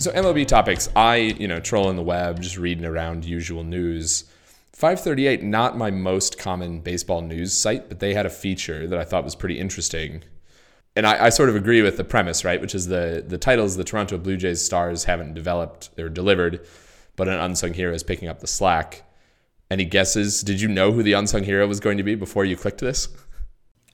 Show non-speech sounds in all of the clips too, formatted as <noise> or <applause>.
So MLB topics, I, you know, trolling the web, just reading around usual news. 538, not my most common baseball news site, but they had a feature that I thought was pretty interesting. And I, I sort of agree with the premise, right? Which is the the titles the Toronto Blue Jays stars haven't developed, were delivered, but an unsung hero is picking up the slack. Any guesses? Did you know who the unsung hero was going to be before you clicked this?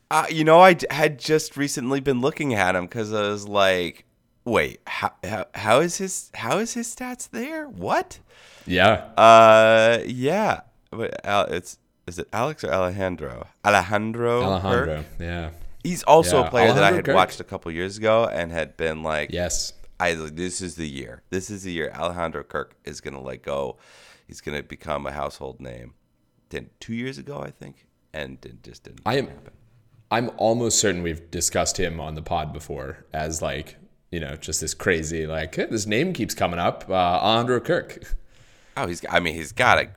Uh, you know, I had just recently been looking at him because I was like, wait, how, how, how is his how is his stats there? What? Yeah. Uh, yeah. But Al, it's is it Alex or Alejandro? Alejandro. Alejandro. Kirk? Yeah. He's also Yeah, a player that I had Kirk. watched a couple years ago and had been like, Yes. I this is the year. This is the year Alejandro Kirk is gonna let go. He's gonna become a household name. Then two years ago, I think, and it just didn't I am happen. I'm almost certain we've discussed him on the pod before as like, you know, just this crazy like hey, this name keeps coming up, uh Alejandro Kirk. <laughs> Oh, he's. I mean, he's got a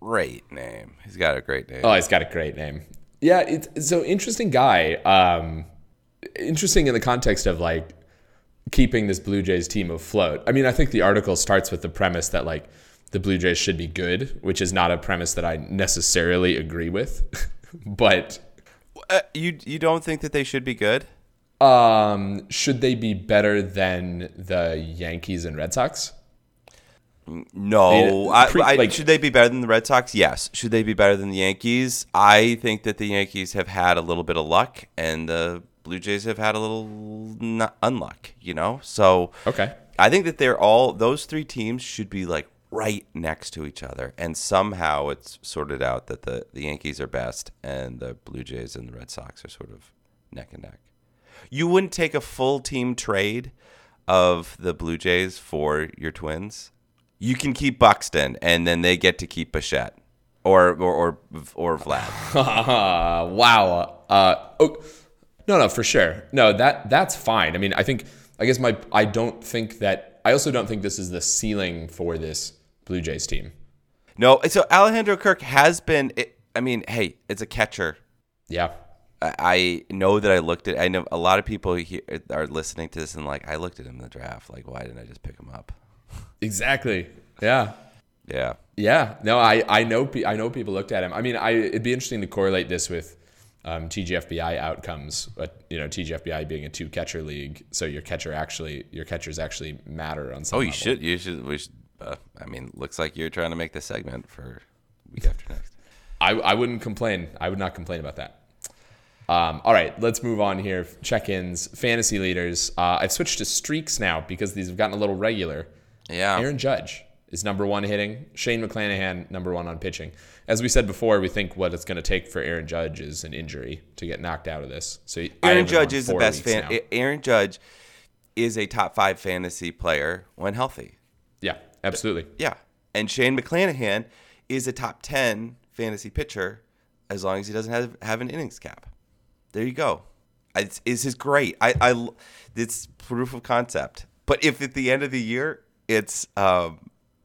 great name. He's got a great name. Oh, he's got a great name. Yeah, it's, it's so interesting guy. Um, interesting in the context of like keeping this Blue Jays team afloat. I mean, I think the article starts with the premise that like the Blue Jays should be good, which is not a premise that I necessarily agree with. <laughs> but Uh, you you don't think that they should be good? Um, should they be better than the Yankees and Red Sox? No. I, I, like- should they be better than the Red Sox? Yes. Should they be better than the Yankees? I think that the Yankees have had a little bit of luck, and the Blue Jays have had a little not unluck. You know, so Okay. I think that they're all those three teams should be like right next to each other, and somehow it's sorted out that the the Yankees are best, and the Blue Jays and the Red Sox are sort of neck and neck. You wouldn't take a full team trade of the Blue Jays for your Twins. You can keep Buxton, and then they get to keep Bichette or or or, or Vlad. <laughs> wow. Uh, oh, no, no, for sure. No, that that's fine. I mean, I think I guess my I don't think that I also don't think this is the ceiling for this Blue Jays team. no, so Alejandro Kirk has been. I mean, hey, it's a catcher. Yeah. I know that I looked at. I know a lot of people here are listening to this and like, I looked at him in the draft. Like, why didn't I just pick him up? Exactly. Yeah. Yeah, Yeah. No, I I know I know people looked at him. I mean, I it'd be interesting to correlate this with um, TGFBI outcomes, but you know, TGFBI being a two catcher league, so your catcher actually your catchers actually matter on some. Oh, you level. should. You should. We should. Uh, I mean, looks like you're trying to make the segment for week after next. I, I wouldn't complain. I would not complain about that. Um, all right, let's move on here. Check ins, fantasy leaders. Uh, I've switched to streaks now because these have gotten a little regular. Yeah. Aaron Judge is number one hitting. Shane McClanahan, number one on pitching. As we said before, we think what it's going to take for Aaron Judge is an injury to get knocked out of this. So Aaron Judge is the best fan. now. Aaron Judge is a top five fantasy player when healthy. Yeah, absolutely. Yeah, and Shane McClanahan is a top ten fantasy pitcher as long as he doesn't have have an innings cap. There you go. It's, this is great. I, I it's proof of concept. But if at the end of the year it's um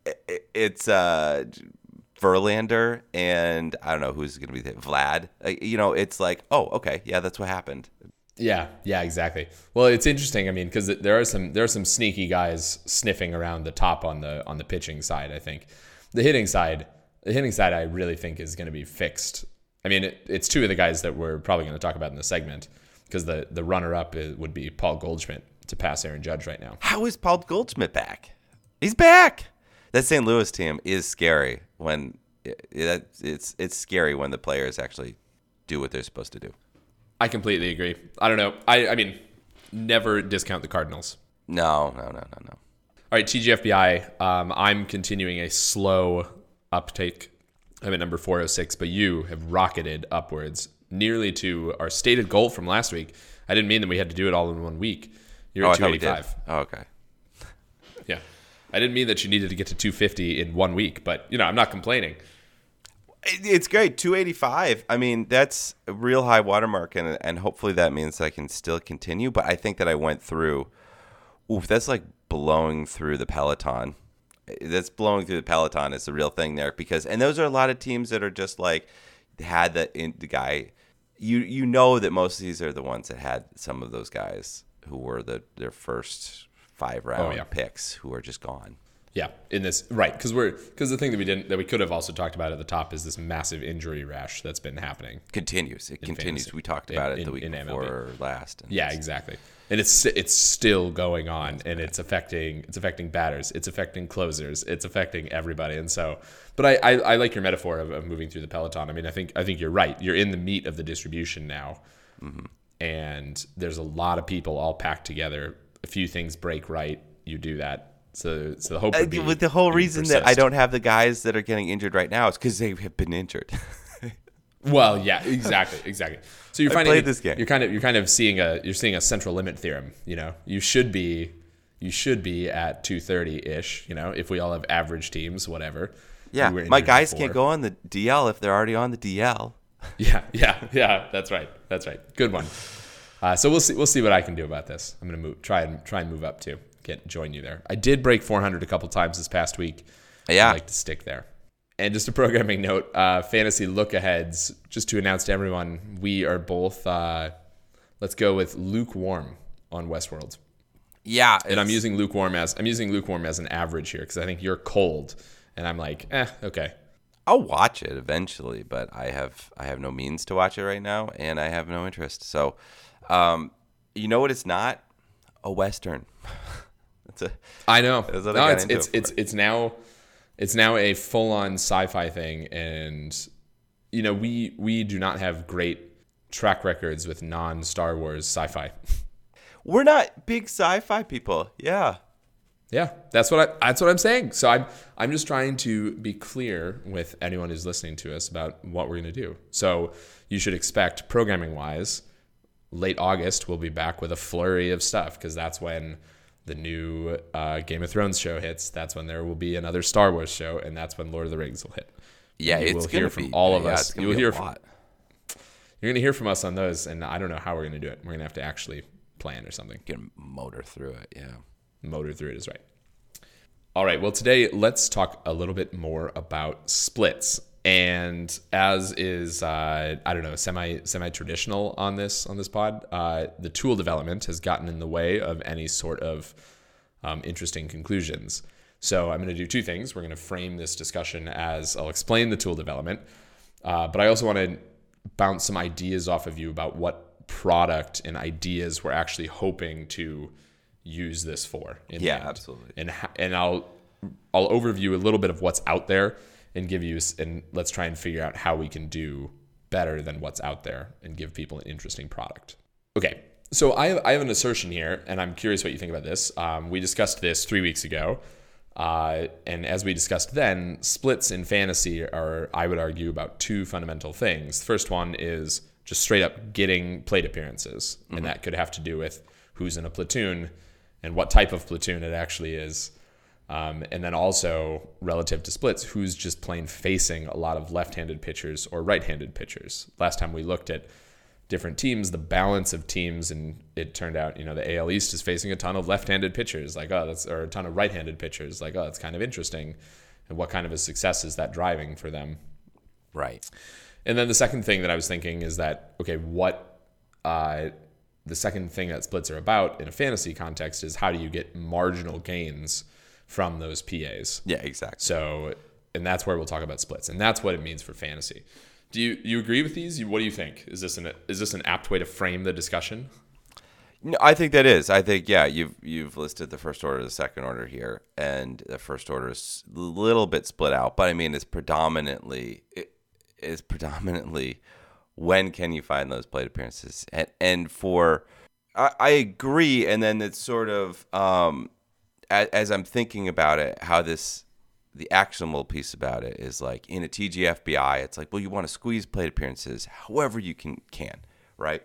i- it's uh Verlander and I don't know who's going to be Vlad. Uh, you know, it's like, oh, okay, yeah, that's what happened. Yeah, yeah, exactly. Well, it's interesting. I mean, because there are some there are some sneaky guys sniffing around the top on the on the pitching side. I think the hitting side, the hitting side, I really think is going to be fixed. I mean, it, it's two of the guys that we're probably going to talk about in the segment because the the runner up would be Paul Goldschmidt to pass Aaron Judge right now. How is Paul Goldschmidt back? He's back. That St. Louis team is scary when it, it, it's it's scary when the players actually do what they're supposed to do. I completely agree. I don't know. I I mean, never discount the Cardinals. No, no, no, no, no. All right, TGFBI. Um, I'm continuing a slow uptake I'm at number 406, but you have rocketed upwards nearly to our stated goal from last week. I didn't mean that we had to do it all in one week. You're Oh, at thought we did. 285. Oh, okay. <laughs> Yeah. I didn't mean that you needed to get to 250 in one week, but you know, I'm not complaining. It's great. 285. I mean, that's a real high watermark, and and hopefully that means I can still continue. But I think that I went through. Oof, that's like blowing through the peloton. That's blowing through the peloton is the real thing there because, and those are a lot of teams that are just like had the in, the guy. You you know that most of these are the ones that had some of those guys who were the their first five oh, round yeah. picks who are just gone. Yeah, in this right because we're because the thing that we didn't that we could have also talked about at the top is this massive injury rash that's been happening. Continues. It continues. fantasy. We talked In- about it in- the week in MLB. before last. and Yeah, exactly. And it's it's still going on, and it's affecting it's affecting batters, it's affecting closers, it's affecting everybody. And so, but I I, I like your metaphor of, of moving through the peloton. I mean, I think I think you're right. You're in the meat of the distribution now, Mm-hmm. and there's a lot of people all packed together. A few things break right, you do that. So so the hope Uh, would be with the whole reason that I don't have the guys that are getting injured right now is because they have been injured. <laughs> Well, yeah, exactly, exactly. So you're I finding this game. You're kind of you're kind of seeing a you're seeing a central limit theorem. You know, you should be you should be at 230 ish. You know, if we all have average teams, whatever. yeah, my guys before. can't go on the DL if they're already on the DL. <laughs> Yeah, yeah, yeah. That's right. That's right. Good one. Uh, so we'll see. We'll see what I can do about this. I'm gonna move. Try and try and move up too. Get join you there. I did break 400 a couple times this past week. Yeah. I like to stick there. And just a <laughs> programming note, uh, fantasy look aheads, just to announce to everyone, we are both, uh, let's go with lukewarm on Westworld. Yeah, And I'm using lukewarm as, I'm using lukewarm as an average here because I think you're cold. And I'm like, eh, okay. I'll watch it eventually, but I have I have no means to watch it right now, and I have no interest. So, um, you know what? It's not a western. <laughs> a I know. That's what I No, it's, it's, it it's, it's now, it's now a full on sci-fi thing. And, you know, we, we do not have great track records with non Star Wars sci-fi. <laughs> we're not big sci-fi people. Yeah, Yeah, that's what I that's what I'm saying. So I'm I'm just trying to be clear with anyone who's listening to us about what we're going to do. So you should expect programming wise late August we'll be back with a flurry of stuff because that's when the new uh, Game of Thrones show hits. That's when there will be another Star Wars show, and that's when Lord of the Rings will hit. yeah. You it's will gonna hear from be- all of yeah, us. gonna You will hear from- lot. You're going to hear from us on those, and I don't know how we're going to do it. We're going to have to actually plan or something. Gonna motor through it. Yeah. motor through it is right. All right. Well, today let's talk a little bit more about splits. And as is, uh, I don't know, semi semi traditional on this on this pod, uh, the tool development has gotten in the way of any sort of um, interesting conclusions. So I'm going to do two things. We're going to frame this discussion as I'll explain the tool development, uh, but I also want to bounce some ideas off of you about what product and ideas we're actually hoping to use this for. in Yeah, absolutely. And ha- and I'll I'll overview a little bit of what's out there and give you and let's try and figure out how we can do better than what's out there and give people an interesting product. Okay, so I have, I have an assertion here, and I'm curious what you think about this. Um, we discussed this three weeks ago, uh, and as we discussed then, splits in fantasy are, I would argue, about two fundamental things. The first one is just straight up getting plate appearances, and that could have to do with who's in a platoon and what type of platoon it actually is. Um, and then also relative to splits, who's just plain facing a lot of left-handed pitchers or right-handed pitchers. Last time we looked at different teams, the balance of teams, and it turned out, you know, the AL East is facing a ton of left-handed pitchers, like oh, that's or a ton of right-handed pitchers, like oh, that's kind of interesting. And what kind of a success is that driving for them? Right. And then the second thing that I was thinking is that okay, what uh, the second thing that splits are about in a fantasy context is how do you get marginal gains from those PAs? Yeah. Exactly. So, and that's where we'll talk about splits, and that's what it means for fantasy. Do you you agree with these? What do you think? Is this an is this an apt way to frame the discussion? No, I think that is. I think yeah, you've you've listed the first order, the second order here, and the first order is a little bit split out, but I mean it's predominantly it is predominantly when can you find those plate appearances, and and for I, I agree, and then it's sort of um as, as I'm thinking about it, how this the actionable piece about it is like in a TGFBI, it's like, well, you want to squeeze plate appearances however you can can, right?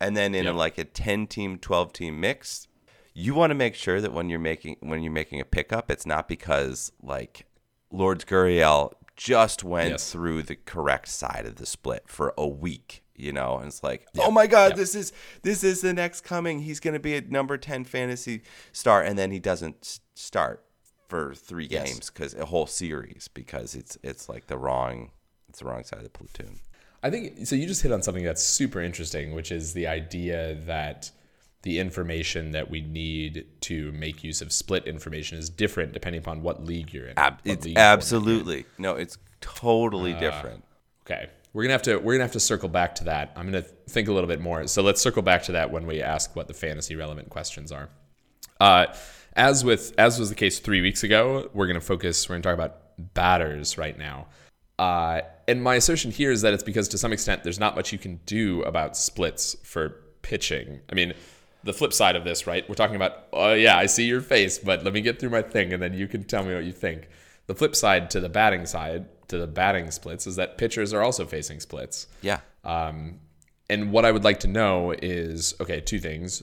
And then in Yep. like a 10 team, 12 team mix, you want to make sure that when you're making when you're making a pickup, it's not because like Lourdes Gurriel just went Yes. through the correct side of the split for a week, you know, and it's like, oh my god, this is this is the next coming. He's going to be a number 10 fantasy star and then he doesn't start for 3 Yes. games cuz a whole series because it's it's like the wrong it's the wrong side of the platoon. I think so. You just hit on something that's super interesting, which is the idea that the information that we need to make use of split information is different depending upon what league you're in. Ab- it's league absolutely. No, it's totally uh, different. Okay, we're gonna have to we're gonna have to circle back to that. I'm gonna think a little bit more. So let's circle back to that when we ask what the fantasy relevant questions are. Uh, as with as was the case three weeks ago, we're gonna focus. We're gonna talk about batters right now. Uh, and my assertion here is that it's because to some extent there's not much you can do about splits for pitching. I mean, the flip side of this, right? We're talking about, oh yeah, I see your face, but let me get through my thing, and then you can tell me what you think. The flip side to the batting side, to the batting splits, is that pitchers are also facing splits. Yeah. Um, and what I would like to know is okay, two things.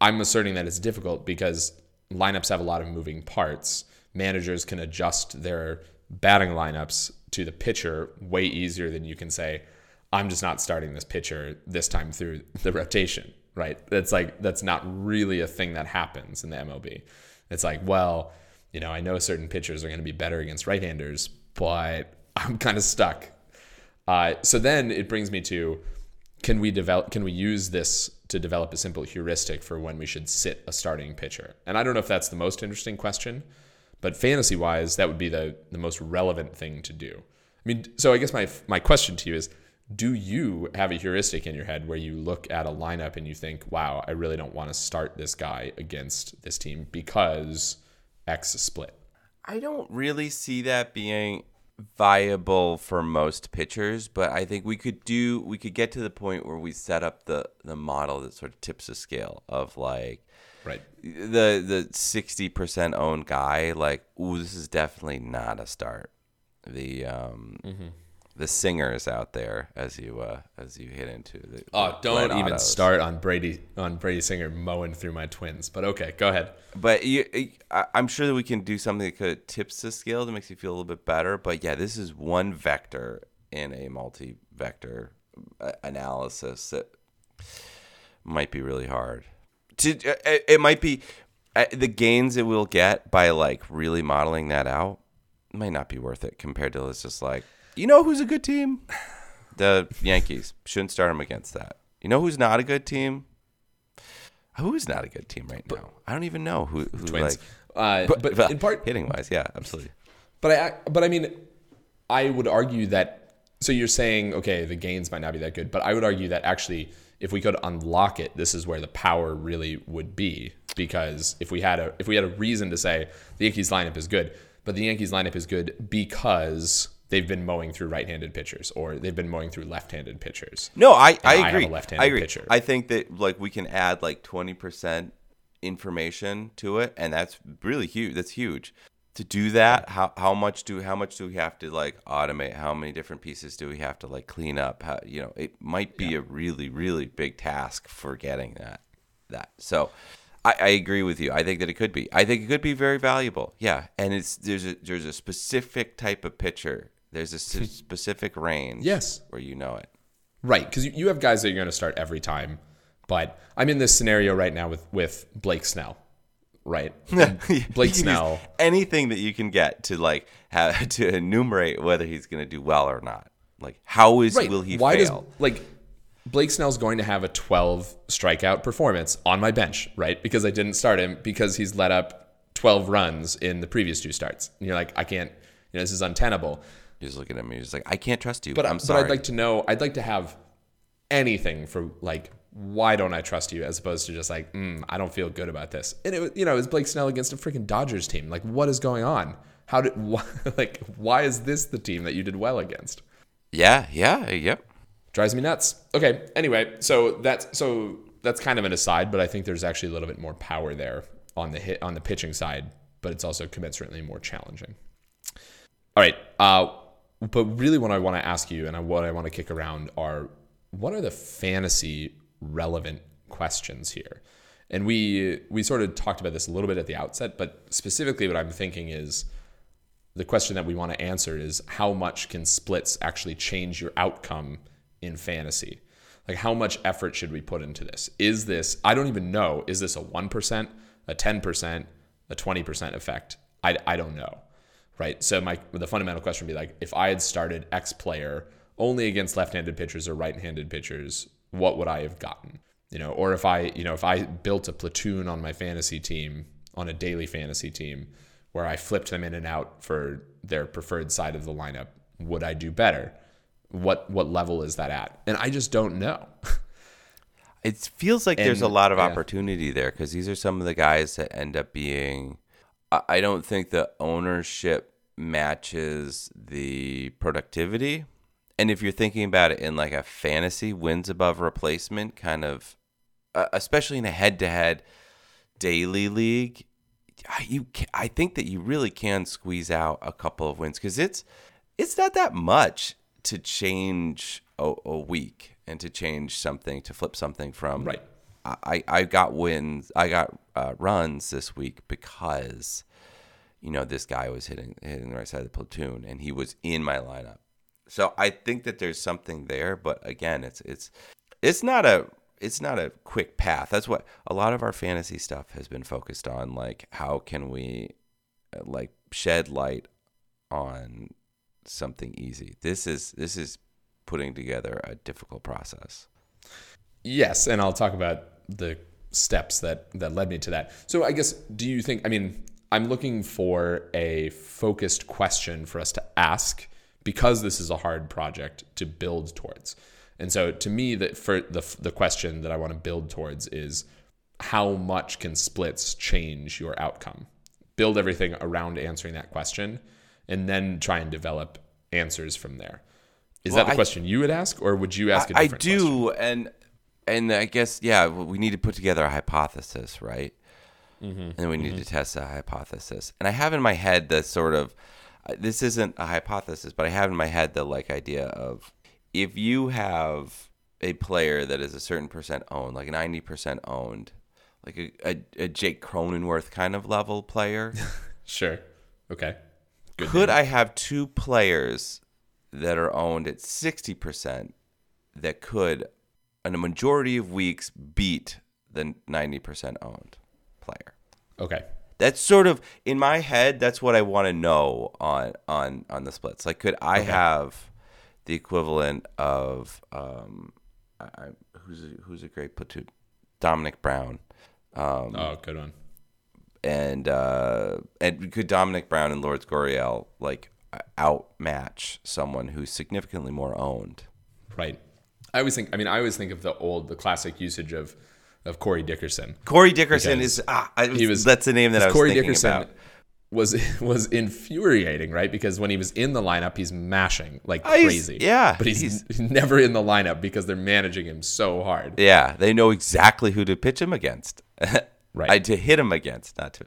I'm asserting that it's difficult because lineups have a lot of moving parts. Managers can adjust their batting lineups to the pitcher way easier than you can say, I'm just not starting this pitcher this time through the rotation, right? That's like, that's not really a thing that happens in the MLB. It's like, well, you know, I know certain pitchers are going to be better against right handers, but <laughs> I'm kind of stuck. Uh, so then it brings me to can we develop can we use this to develop a simple heuristic for when we should sit a starting pitcher? And i don't know if that's the most interesting question but fantasy wise that would be the the most relevant thing to do. I mean so i guess my my question to you is do you have a heuristic in your head where you look at a lineup and you think wow i really don't want to start this guy against this team because x split I don't really see that being viable for most pitchers, but I think we could do we could get to the point where we set up the the model that sort of tips the scale of like right the the 60% owned guy like ooh this is definitely not a start. The um the singers out there as you uh as you hit into the oh don't even autos. start on brady on brady singer mowing through my twins but okay go ahead But you, I'm sure that we can do something that could tips the scale that makes you feel a little bit better. But yeah, this is one vector in a multi-vector uh, analysis that might be really hard. To uh, it, might be uh, the gains it will get by like really modeling that out might not be worth it compared to it's just like you know who's a good team, the Yankees shouldn't start them against that. You know who's not a good team. Who is not a good team right now? I don't even know who. who twins Like, uh, but, in part hitting wise, yeah, absolutely. But I, but I mean, I would argue that. So you're saying, okay, the gains might not be that good, but I would argue that actually, if we could unlock it, this is where the power really would be. Because if we had a, if we had a reason to say the Yankees lineup is good, but the Yankees lineup is good because they've been mowing through right-handed pitchers or they've been mowing through left-handed pitchers. No, I, I I have agree. a left-handed I agree. pitcher. I think that like we can add like twenty percent information to it, and that's really huge. That's huge. To do that, how how much do how much do we have to like automate? How many different pieces do we have to like clean up? How you know it might be a really really big task for getting that that. So. I, I agree with you. I think that it could be. I think it could be very valuable. Yeah, and it's there's a there's a specific type of pitcher. There's a specific range. Yes. where you know it. Right, because you, you have guys that you're going to start every time. But I'm in this scenario right now with with Blake Snell, right? <laughs> Blake Snell. anything that you can get to like have <laughs> to enumerate whether he's going to do well or not. Like how is Right. will he Why fail? does like Blake Snell's going to have a 12 strikeout performance on my bench, right? Because I didn't start him because he's let up 12 runs in the previous two starts. And you're like, I can't. You know, this is untenable. He's looking at me. He's like, I can't trust you. But I'm sorry. but. I'd like to know. I'd like to have anything for like why don't I trust you as opposed to just like mm, I don't feel good about this. And it was- you know, it was Blake Snell against a freaking Dodgers team. Like what is going on? How did <laughs> why, like why is this the team that you did well against? yeah, yeah, yep. drives me nuts. Okay, anyway, so that's so that's kind of an aside, but I think there's actually a little bit more power there on the hit on the pitching side, but it's also commensurately more challenging. All right. Uh, but really, what I want to ask you and what I want to kick around are what are the fantasy relevant questions here? And we we sort of talked about this a little bit at the outset, but specifically, what I'm thinking is the question that we want to answer is how much can splits actually change your outcome in fantasy? Like, how much effort should we put into this? Is this, I don't even know, is this a 1%, a 10%, a 20% effect? I, I don't know. Right. So, my the fundamental question would be like, if I had started X player only against left handed pitchers or right handed pitchers, what would I have gotten? You know, or if I, you know, if I built a platoon on my fantasy team, on a daily fantasy team, where I flipped them in and out for their preferred side of the lineup, would I do better? What what level is that at? And I just don't know. It feels like there's a lot of yeah. opportunity there because these are some of the guys that end up being. I don't think the ownership matches the productivity. And if you're thinking about it in like a fantasy wins above replacement kind of, uh, especially in a head-to-head daily league, you ca I think that you really can squeeze out a couple of wins because it's it's not that much to change a, a week and to change something to flip something from Right. I, I got wins I got uh, runs this week because you know this guy was hitting hitting the right side of the platoon and he was in my lineup. So I think that there's something there but again it's it's it's not a it's not a quick path. That's what a lot of our fantasy stuff has been focused on like how can we uh, like shed light on something easy. This is this is putting together a difficult process. Yes, and I'll talk about the steps that that led me to that. So I guess do you think I mean I'm looking for a focused question for us to ask because this is a hard project to build towards. And so to me that for the the question that I want to build towards is how much can splits change your outcome? Build everything around answering that question and then try and develop answers from there. Is Well, that the I- question you would ask or would you ask a I different question? do, and and I guess yeah, we need to put together a hypothesis, right? Mm-hmm. And we need to test that hypothesis. And I have in my head the sort of uh, this isn't a hypothesis, but I have in my head the like idea of if you have a player that is a certain percent owned, like ninety percent owned, like a, a, a Jake Cronenworth kind of level player. <laughs> Sure. Okay. Good Could name. I have two players that are owned at 60% that could, in a majority of weeks, beat the 90% owned player? Okay. That's sort of in my head. That's what I want to know on on on the splits. Like, could I have the equivalent of um, I, who's a, who's a great platoon, Domonic Brown, oh, good one. and uh, and could Domonic Brown and Lourdes Gurriel like outmatch someone who's significantly more owned? Right. I always think. I mean, I always think of the old, the classic usage of of Corey Dickerson. Corey Dickerson is ah, I he was- that's the name that I was Corey thinking Dickerson about. was <laughs> was infuriating, right? Because when he was in the lineup, he's mashing like Oh, he's- crazy. yeah, but he's, he's- <laughs> never in the lineup because they're managing him so hard. Yeah, they know exactly who to pitch him against, <laughs> Right. I, to hit him against, not to.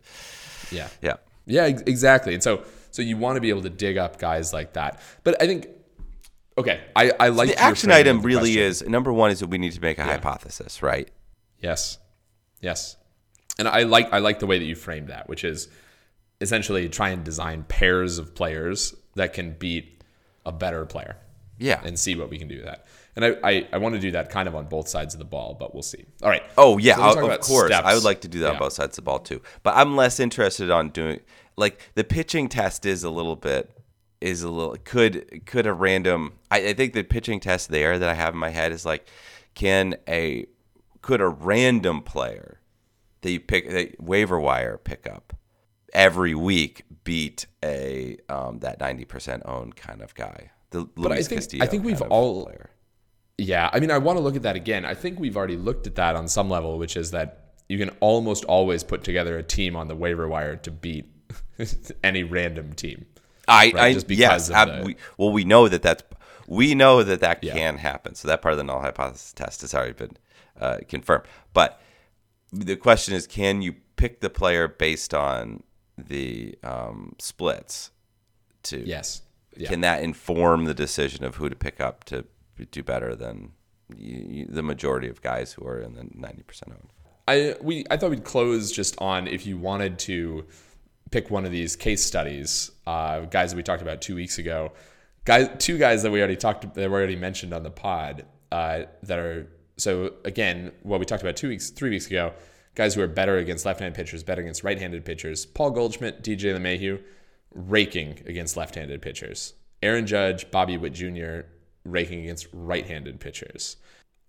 Yeah. Yeah, Yeah, ex- exactly. And so so you want to be able to dig up guys like that. But I think okay, I I like the action item the really question. is number one is that we need to make a hypothesis, right? Yes. Yes. And I like I like the way that you framed that, which is essentially try and design pairs of players that can beat a better player Yeah. and see what we can do with that. And I, I, I want to do that kind of on both sides of the ball, but we'll see. All right. Oh yeah, So of course. I would like to do that on both sides of the ball too. But I'm less interested on doing like the pitching test is a little bit is a little could could a random I, I think the pitching test there that I have in my head is like can a could a random player that you pick that waiver wire pickup every week beat a um, that ninety percent owned kind of guy. The But I think- Castillo I think we've all- player. Yeah, I mean, I want to look at that again. I think we've already looked at that on some level, which is that you can almost always put together a team on the waiver wire to beat <laughs> any random team. I, right? I Just because yes, ab- we, well, we know that that's we know that that Yeah. can happen. So that part of the null hypothesis test has already been uh, confirmed. But the question is, can you pick the player based on the um, splits? To Yes. can that inform the decision of who to pick up to do better than you, you, the majority of guys who are in the 90% owned? I we I thought we'd close just on if you wanted to pick one of these case studies, uh, guys that we talked about two weeks ago, guys, two guys that we already talked that we already mentioned on the pod uh, that are so again what we talked about two weeks, three weeks ago, guys who are better against left-handed pitchers, better against right-handed pitchers. Paul Goldschmidt, DJ LeMahieu, raking against left-handed pitchers. Aaron Judge, Bobby Witt Jr. raking against right-handed pitchers.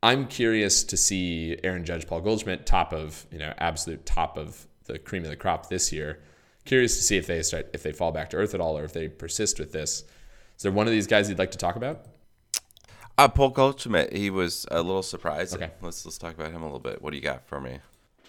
I'm curious to see Aaron Judge, Paul Goldschmidt, top of you know absolute top of the cream of the crop this year. Curious to see if they start if they fall back to earth at all or if they persist with this. Is there one of these guys you'd like to talk about? Uh, Paul Goldschmidt, he was a little surprised. Okay. Let's let's talk about him a little bit. What do you got for me?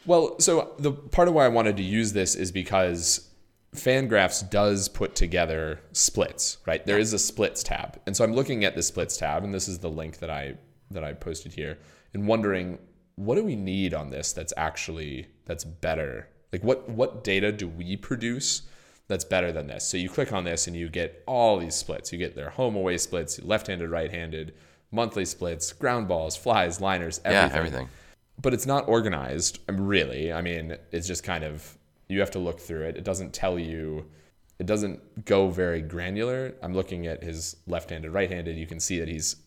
Well, so the part of why I wanted to use this is because Fangraphs does put together splits, right? There is a splits tab. And so I'm looking at the splits tab and this is the link that I that I posted here and wondering what do we need on this that's actually that's better? Like what what data do we produce that's better than this? So you click on this and you get all these splits. You get their home away splits, left-handed, right-handed, monthly splits, ground balls, flies, liners, everything. Yeah, everything. But it's not organized, um, really. I mean, it's just kind of you have to look through it. It doesn't tell you it doesn't go very granular. I'm looking at his left-handed, right-handed. You can see that he's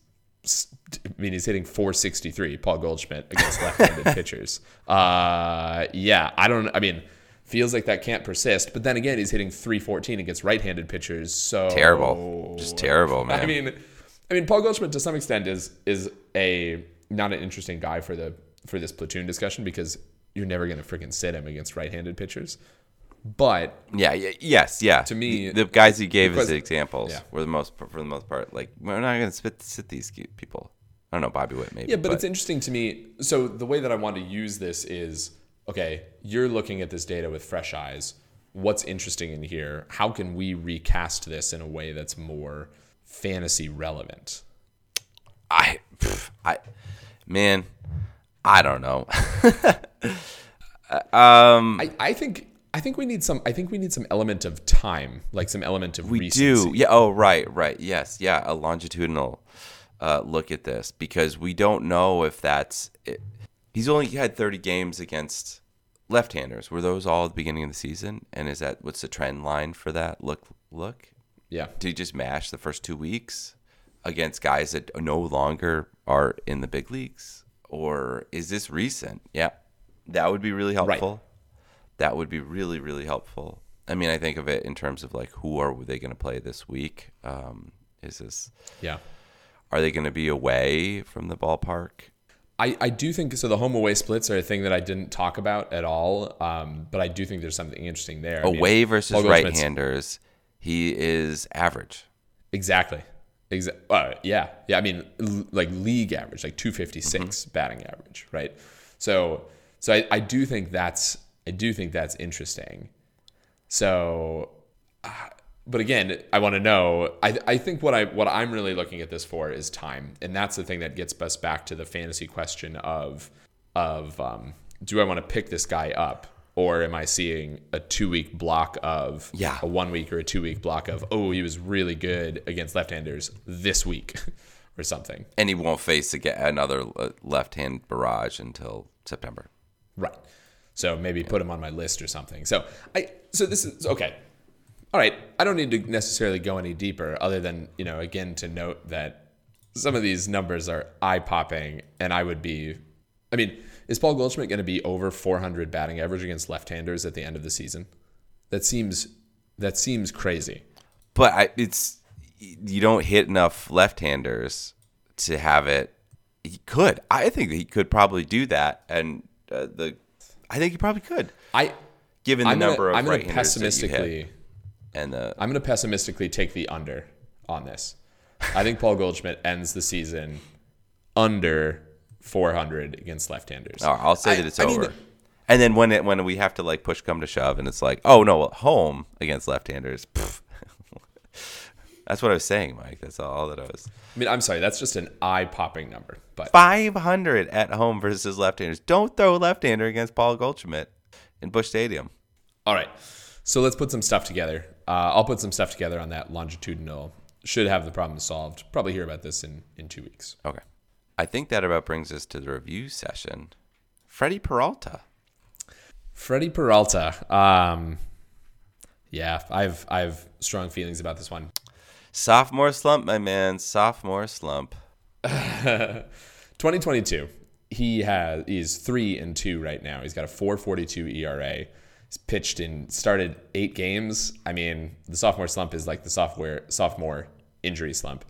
I mean, he's hitting 463, Paul Goldschmidt against left-handed <laughs> pitchers. Uh, yeah, I don't. I mean, feels like that can't persist. But then again, he's hitting 314 against right-handed pitchers. So Terrible, just terrible, man. I mean, I mean, Paul Goldschmidt to some extent is is a not an interesting guy for the for this platoon discussion because you're never going to freaking sit him against right-handed pitchers. But yeah, yeah, yes, yeah. To me, the, the guys he gave as examples yeah. were the most for the most part. Like we're not going to spit sit these people. I don't know Bobby Witt maybe. Yeah, but, it's interesting to me. So the way that I want to use this is okay, you're looking at this data with fresh eyes. What's interesting in here? How can we recast this in a way that's more fantasy relevant? I, pff, I, man, I don't know. <laughs> um, I, I think I think we need some I think we need some element of time, like some element of we recency. do. Yeah. Oh, right, right. Yes. Yeah. A longitudinal uh, look at this because we don't know if that's. It. He's only had 30 games against left-handers. Were those all at the beginning of the season? And is that what's the trend line for that? Look, look. Yeah. Did he just mash the first two weeks against guys that no longer are in the big leagues? Or is this recent? Yeah. That would be really helpful. That would be really, really helpful. I mean, I think of it in terms of like who are they going to play this week? Um, is this Yeah. are they going to be away from the ballpark? I, I do think so. The home away splits are a thing that I didn't talk about at all, um, but I do think there's something interesting there. I mean, Away versus right-handers, he is average. Exactly. Exa- uh, yeah. Yeah. I mean, l- like league average, like 256 Mm-hmm. batting average, right? So, so I, I do think that's, I do think that's interesting. So, uh, but again, I want to know, I, I think what I, what I'm really looking at this for is time. And that's the thing that gets us back to the fantasy question of, of, um, do I want to pick this guy up? Or am I seeing a two week block of Yeah. a one week or a two week block of oh he was really good against left-handers this week <laughs> or something And he won't face again another uh, left-hand barrage until September. right so maybe put him on my list or something. So i so this is okay. All right. I don't need to necessarily go any deeper other than you know again to note that some of these numbers are eye-popping and i would be i mean is paul goldschmidt going to be over 400 batting average against left-handers at the end of the season? That seems that seems crazy. But I, it's you don't hit enough left-handers to have it. He could. I think he could probably do that, and uh, the I think you probably could, i given the I'm number gonna, of I'm gonna right-handers that you pessimistically hit and the I'm going to pessimistically take the under on this. I think Paul Goldschmidt ends the season under 400 against left-handers. Oh, I'll say I- that it's I mean, over. and then when it when we have to like push come to shove, and it's like, oh no, at home against left-handers. pff. That's what I was saying, Mike. That's all that I was. I mean, I'm sorry, that's just an eye-popping number, but 500 at home versus left-handers. Don't throw a left-hander against Paul Goldschmidt in Busch Stadium. all right. So let's put some stuff together. Uh, I'll put some stuff together on that longitudinal should have the problem solved. Probably hear about this in in two weeks. Okay. I think that about brings us to the review session. Freddie Peralta. Freddie Peralta. Um, yeah, I've I've strong feelings about this one. Sophomore slump, my man. Sophomore slump. <laughs> 2022. He has he's three and two right now. He's got a 4.42 ERA. He's pitched in started eight games. I mean, the sophomore slump is like the software sophomore injury slump.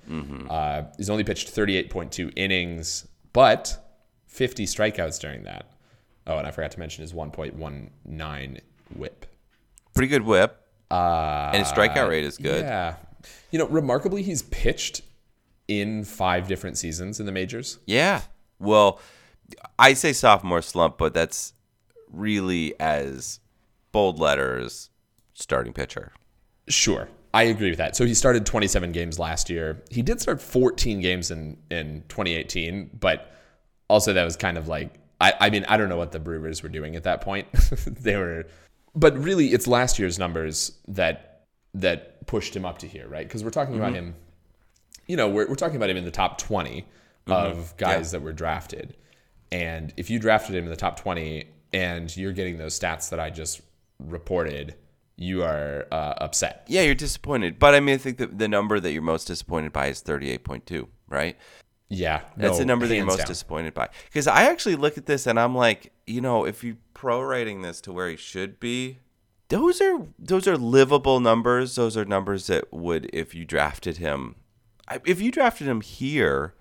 Uh, he's only pitched 38.2 innings, but 50 strikeouts during that. Oh, and I forgot to mention his 1.19 WHIP. Pretty good whip. Uh, And his strikeout rate is good. Yeah. You know, remarkably, he's pitched in five different seasons in the majors. Yeah. Well, I say sophomore slump, but that's really as bold letters starting pitcher. Sure. I agree with that. So he started 27 games last year. He did start 14 games in, in 2018, but also that was kind of like, I, I mean, I don't know what the Brewers were doing at that point. <laughs> they were, but really it's last year's numbers that, that pushed him up to here, right? Because we're talking about him, you know, we're, we're talking about him in the top 20 of guys that were drafted. And if you drafted him in the top 20 and you're getting those stats that I just reported, you are uh, upset. Yeah, you're disappointed. But I mean, I think that the number that you're most disappointed by is 38.2, right? Yeah, That's no, the number that you're most down. disappointed by. Because I actually look at this and I'm like, you know, if you prorating this to where he should be, those are those are livable numbers. Those are numbers that would, if you drafted him, if you drafted him here,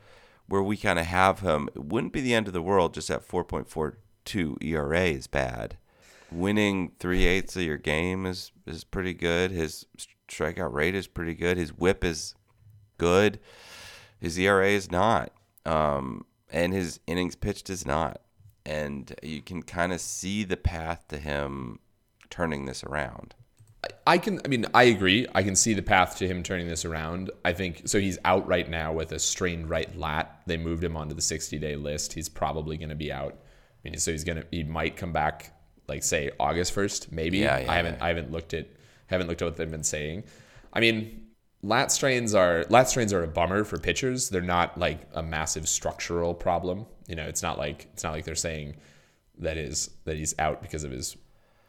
where we kind of have him, it wouldn't be the end of the world. Just at 4.42 ERA is bad. Winning three eighths of your game is is pretty good. His strikeout rate is pretty good. His WHIP is good. His ERA is not, um, and his innings pitched is not. And you can kind of see the path to him turning this around. I can. I mean, I agree. I can see the path to him turning this around. I think so. He's out right now with a strained right lat. They moved him onto the 60 day list. He's probably going to be out. I mean, so he's gonna. He might come back, like say August 1st, maybe. Yeah, yeah, I haven't. yeah. I haven't looked at. Haven't looked at what they've been saying. I mean, lat strains are lat strains are a bummer for pitchers. They're not like a massive structural problem. You know, it's not like it's not like they're saying that is that he's out because of his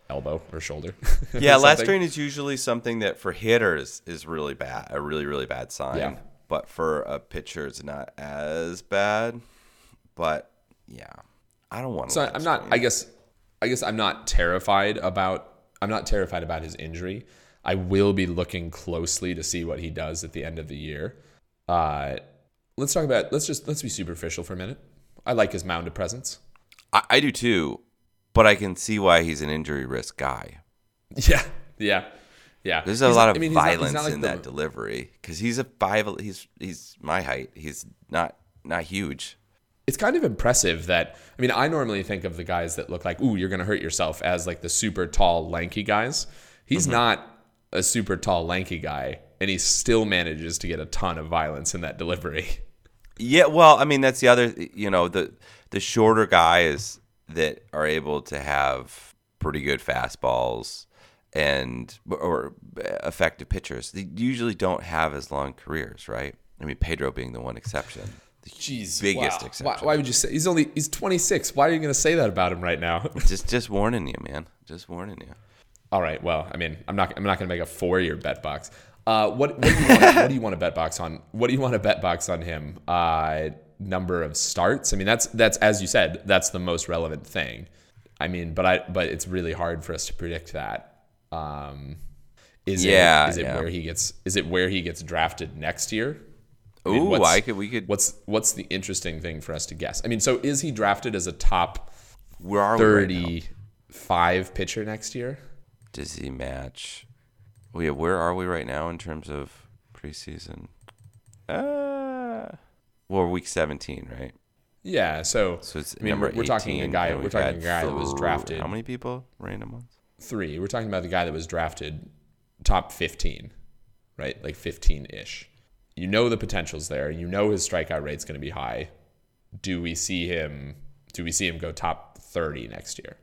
elbow or shoulder. <laughs> Yeah, lat strain is usually something that for hitters is really bad, a really really bad sign. Yeah. But for a pitcher, it's not as bad. But yeah, I don't want. To. So I'm not. I guess. I guess I'm not terrified about. I'm not terrified about his injury. I will be looking closely to see what he does at the end of the year. Uh, let's talk about. Let's just let's be superficial for a minute. I like his mound of presence. I, I do too, but I can see why he's an injury risk guy. Yeah, yeah, yeah. There's a He's lot not- of I mean, he's not- he's violence not like in the- that delivery because he's a five. He's he's my height. He's not not huge. it's kind of impressive that I mean I normally think of the guys that look like ooh you're gonna hurt yourself as like the super tall lanky guys. He's Mm-hmm. not a super tall lanky guy, and he still manages to get a ton of violence in that delivery. <laughs> Yeah, well, I mean that's the other. You know, the the shorter guys that are able to have pretty good fastballs and or effective pitchers, they usually don't have as long careers, right? I mean, Pedro being the one exception. The Jeez, biggest wow. exception. Why, why would you say he's only he's 26? Why are you going to say that about him right now? <laughs> Just just warning you, man. Just warning you. All right. Well, I mean, I'm not I'm not going to make a four year bet box. Uh, what what do you want? what do you want to bet box on? What do you want to bet box on him? Uh, number of starts. I mean, that's that's as you said, that's the most relevant thing. I mean, but I but it's really hard for us to predict that. Um, is Yeah, it is it yeah. where he gets is it where he gets drafted next year? Ooh, mean, what's- I could we could. What's what's the interesting thing for us to guess? I mean, so is he drafted as a top Where are we right 35 pitcher next year? Does he match? Well, yeah, where are we right now in terms of preseason? Uh, well, week 17, right? Yeah, so, So it's I mean, number we're, we're talking a guy. We're talking a guy that was drafted How many people? Random ones. three. We're talking about the guy that was drafted top fifteen, right? Like fifteen ish. You know the potential's there. You know his strikeout rate's going to be high. Do we see him? Do we see him go top thirty next year?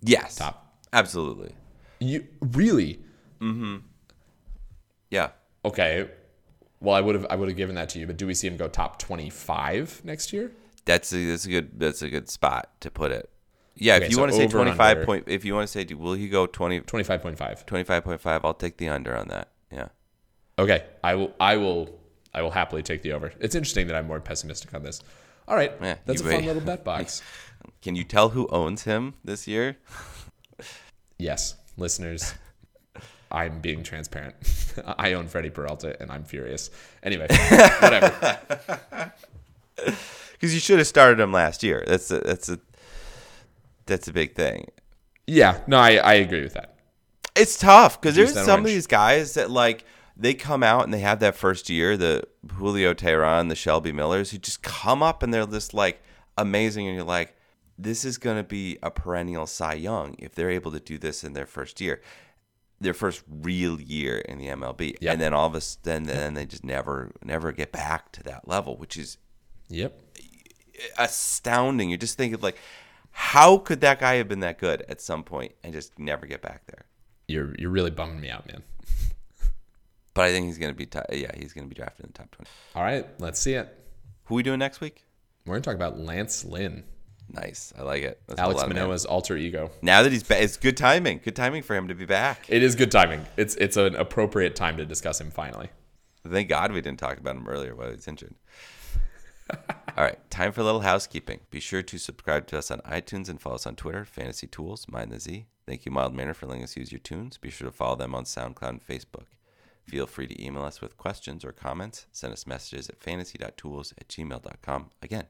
Yes. Top. Absolutely. You really? Mm-hmm. Yeah. Okay. Well, I would have I would have given that to you, but do we see him go top 25 next year? That's a, that's a good that's a good spot to put it. Yeah, Okay, if you so want to say 25 under. point if you want to say will he go 20 25.5. 25.5, I'll take the under on that. Yeah. Okay, I will I will I will happily take the over. It's interesting that I'm more pessimistic on this. All right, Yeah, that's a fun little <laughs> bet box. Can you tell who owns him this year? yes, listeners, I'm being transparent. <laughs> <laughs> I own Freddie Peralta, and I'm furious. Anyway, <laughs> whatever. <laughs> Cuz you should have started him last year. That's a, that's a that's a big thing. Yeah, no, I, I agree with that. It's tough because there's some of these guys that like they come out and they have that first year, the Julio Teheran, the Shelby Millers, who just come up and they're just like amazing, and you're like, this is gonna be a perennial Cy Young if they're able to do this in their first year, their first real year in the MLB, Yep. and then all of a sudden, then they just never never get back to that level, which is Yep. astounding. You're just thinking like, how could that guy have been that good at some point and just never get back there? You're you're really bumming me out, man. <laughs> But I think he's gonna be, t- yeah, he's gonna be drafted in the top twenty. All right, let's see it. Who we doing next week? We're gonna talk about Lance Lynn, Nice, I like it. That's Alex. Manoah's alter ego. Now that he's back, it's good timing. Good timing for him to be back. It is good timing. It's it's an appropriate time to discuss him finally. Thank God we didn't talk about him earlier while he was injured. <laughs> All right, time for a little housekeeping. Be sure to subscribe to us on iTunes and follow us on Twitter, Fantasy Tools, Mind the Z. Thank you, Mild Manner, for letting us use your tunes. Be sure to follow them on SoundCloud and Facebook. Feel free to email us with questions or comments. Send us messages at fantasy.tools at gmail.com. Again,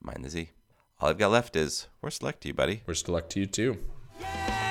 Mind the Z. All I've got left is worst luck to you, buddy. Worst luck to you too. Yeah!